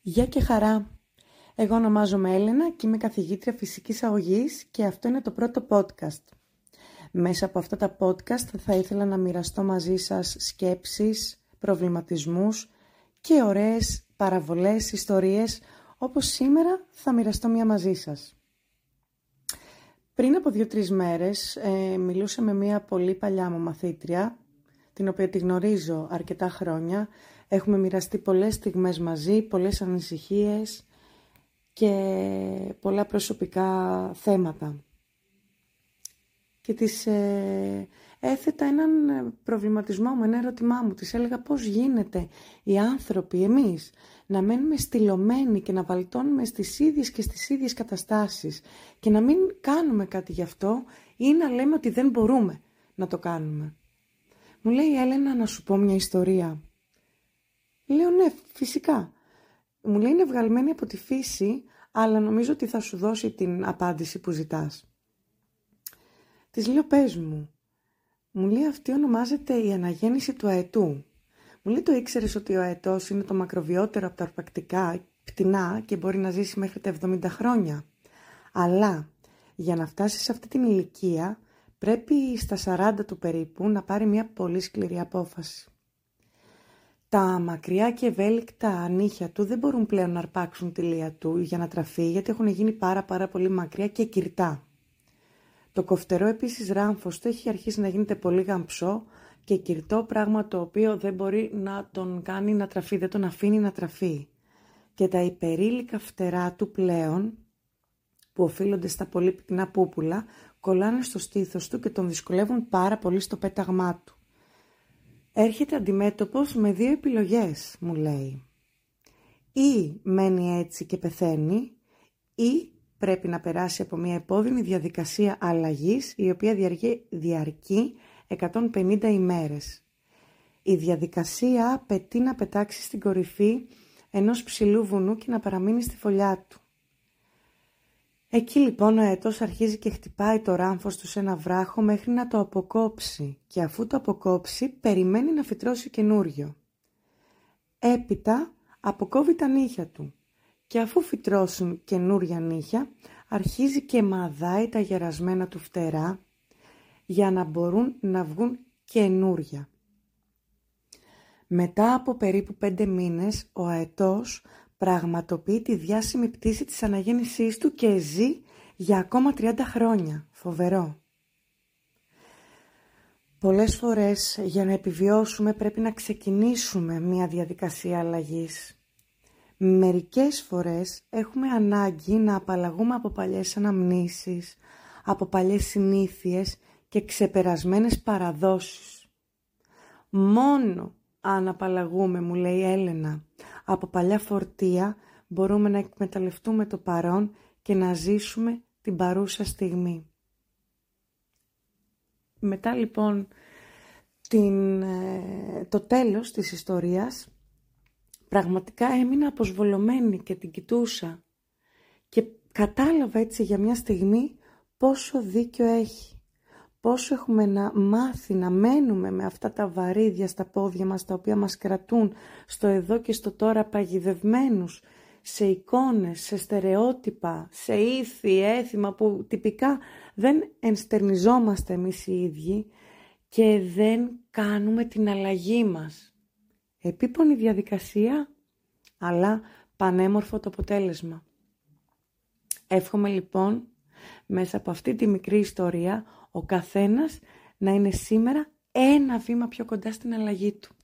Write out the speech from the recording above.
Γεια και χαρά! Εγώ ονομάζομαι Έλενα και είμαι καθηγήτρια φυσικής αγωγής και αυτό είναι το πρώτο podcast. Μέσα από αυτά τα podcast θα ήθελα να μοιραστώ μαζί σας σκέψεις, προβληματισμούς και ωραίες παραβολές, ιστορίες, όπως σήμερα θα μοιραστώ μία μαζί σας. Πριν από δύο-τρεις μέρες ε, μιλούσα με μία πολύ παλιά μου μαθήτρια, την οποία τη γνωρίζω αρκετά χρόνια. Έχουμε μοιραστεί πολλές στιγμές μαζί, πολλές ανησυχίες και πολλά προσωπικά θέματα. Και της ε, έθετα έναν προβληματισμό μου, ένα ερώτημά μου. Της έλεγα πώς γίνεται οι άνθρωποι, εμείς, να μένουμε στυλωμένοι και να βαλτώνουμε στις ίδιες και στις ίδιες καταστάσεις και να μην κάνουμε κάτι γι' αυτό ή να λέμε ότι δεν μπορούμε να το κάνουμε. Μου λέει η Έλενα να σου πω μια ιστορία. Λέω ναι, φυσικά. Μου λέει είναι βγαλμένη από τη φύση, αλλά νομίζω ότι θα σου δώσει την απάντηση που ζητάς. Της λέω πες μου. Μου λέει αυτή ονομάζεται η αναγέννηση του αετού. Μου λέει το ήξερες ότι ο αετός είναι το μακροβιότερο από τα αρπακτικά πτηνά και μπορεί να ζήσει μέχρι τα 70 χρόνια. Αλλά για να φτάσεις σε αυτή την ηλικία πρέπει στα 40 του περίπου να πάρει μια πολύ σκληρή απόφαση. Τα μακριά και ευέλικτα νύχια του δεν μπορούν πλέον να αρπάξουν τη λία του για να τραφεί γιατί έχουν γίνει πάρα πάρα πολύ μακριά και κυρτά. Το κοφτερό επίσης ράμφος του έχει αρχίσει να γίνεται πολύ γαμψό και κυρτό πράγμα το οποίο δεν μπορεί να τον κάνει να τραφεί, δεν τον αφήνει να τραφεί. Και τα υπερήλικα φτερά του πλέον που οφείλονται στα πολύ πυκνά πούπουλα κολλάνε στο στήθος του και τον δυσκολεύουν πάρα πολύ στο πέταγμά του. Έρχεται αντιμέτωπος με δύο επιλογές, μου λέει. Ή μένει έτσι και πεθαίνει, ή πρέπει να περάσει από μια επώδυνη διαδικασία αλλαγής, η οποία διαρκεί, διαρκεί 150 ημέρες. Η διαδικασία απαιτεί να πετάξει στην κορυφή ενός ψηλού βουνού και να παραμείνει στη φωλιά του. Εκεί λοιπόν ο αετός αρχίζει και χτυπάει το ράμφος του σε ένα βράχο μέχρι να το αποκόψει και αφού το αποκόψει περιμένει να φυτρώσει καινούριο. Έπειτα αποκόβει τα νύχια του και αφού φυτρώσουν καινούρια νύχια αρχίζει και μαδάει τα γερασμένα του φτερά για να μπορούν να βγουν καινούρια. Μετά από περίπου πέντε μήνες ο αετός πραγματοποιεί τη διάσημη πτήση της αναγέννησής του και ζει για ακόμα 30 χρόνια. Φοβερό. Πολλές φορές για να επιβιώσουμε πρέπει να ξεκινήσουμε μια διαδικασία αλλαγής. Μερικές φορές έχουμε ανάγκη να απαλλαγούμε από παλιές αναμνήσεις, από παλιές συνήθειες και ξεπερασμένες παραδόσεις. Μόνο αν απαλλαγούμε, μου λέει η Έλενα, από παλιά φορτία μπορούμε να εκμεταλλευτούμε το παρόν και να ζήσουμε την παρούσα στιγμή. Μετά λοιπόν την, ε, το τέλος της ιστορίας πραγματικά έμεινα αποσβολωμένη και την κοιτούσα και κατάλαβα έτσι για μια στιγμή πόσο δίκιο έχει πόσο έχουμε να μάθει να μένουμε με αυτά τα βαρύδια στα πόδια μας τα οποία μας κρατούν στο εδώ και στο τώρα παγιδευμένους σε εικόνες, σε στερεότυπα, σε ήθη, έθιμα που τυπικά δεν ενστερνιζόμαστε εμείς οι ίδιοι και δεν κάνουμε την αλλαγή μας. Επίπονη διαδικασία, αλλά πανέμορφο το αποτέλεσμα. Εύχομαι λοιπόν μέσα από αυτή τη μικρή ιστορία ο καθένας να είναι σήμερα ένα βήμα πιο κοντά στην αλλαγή του.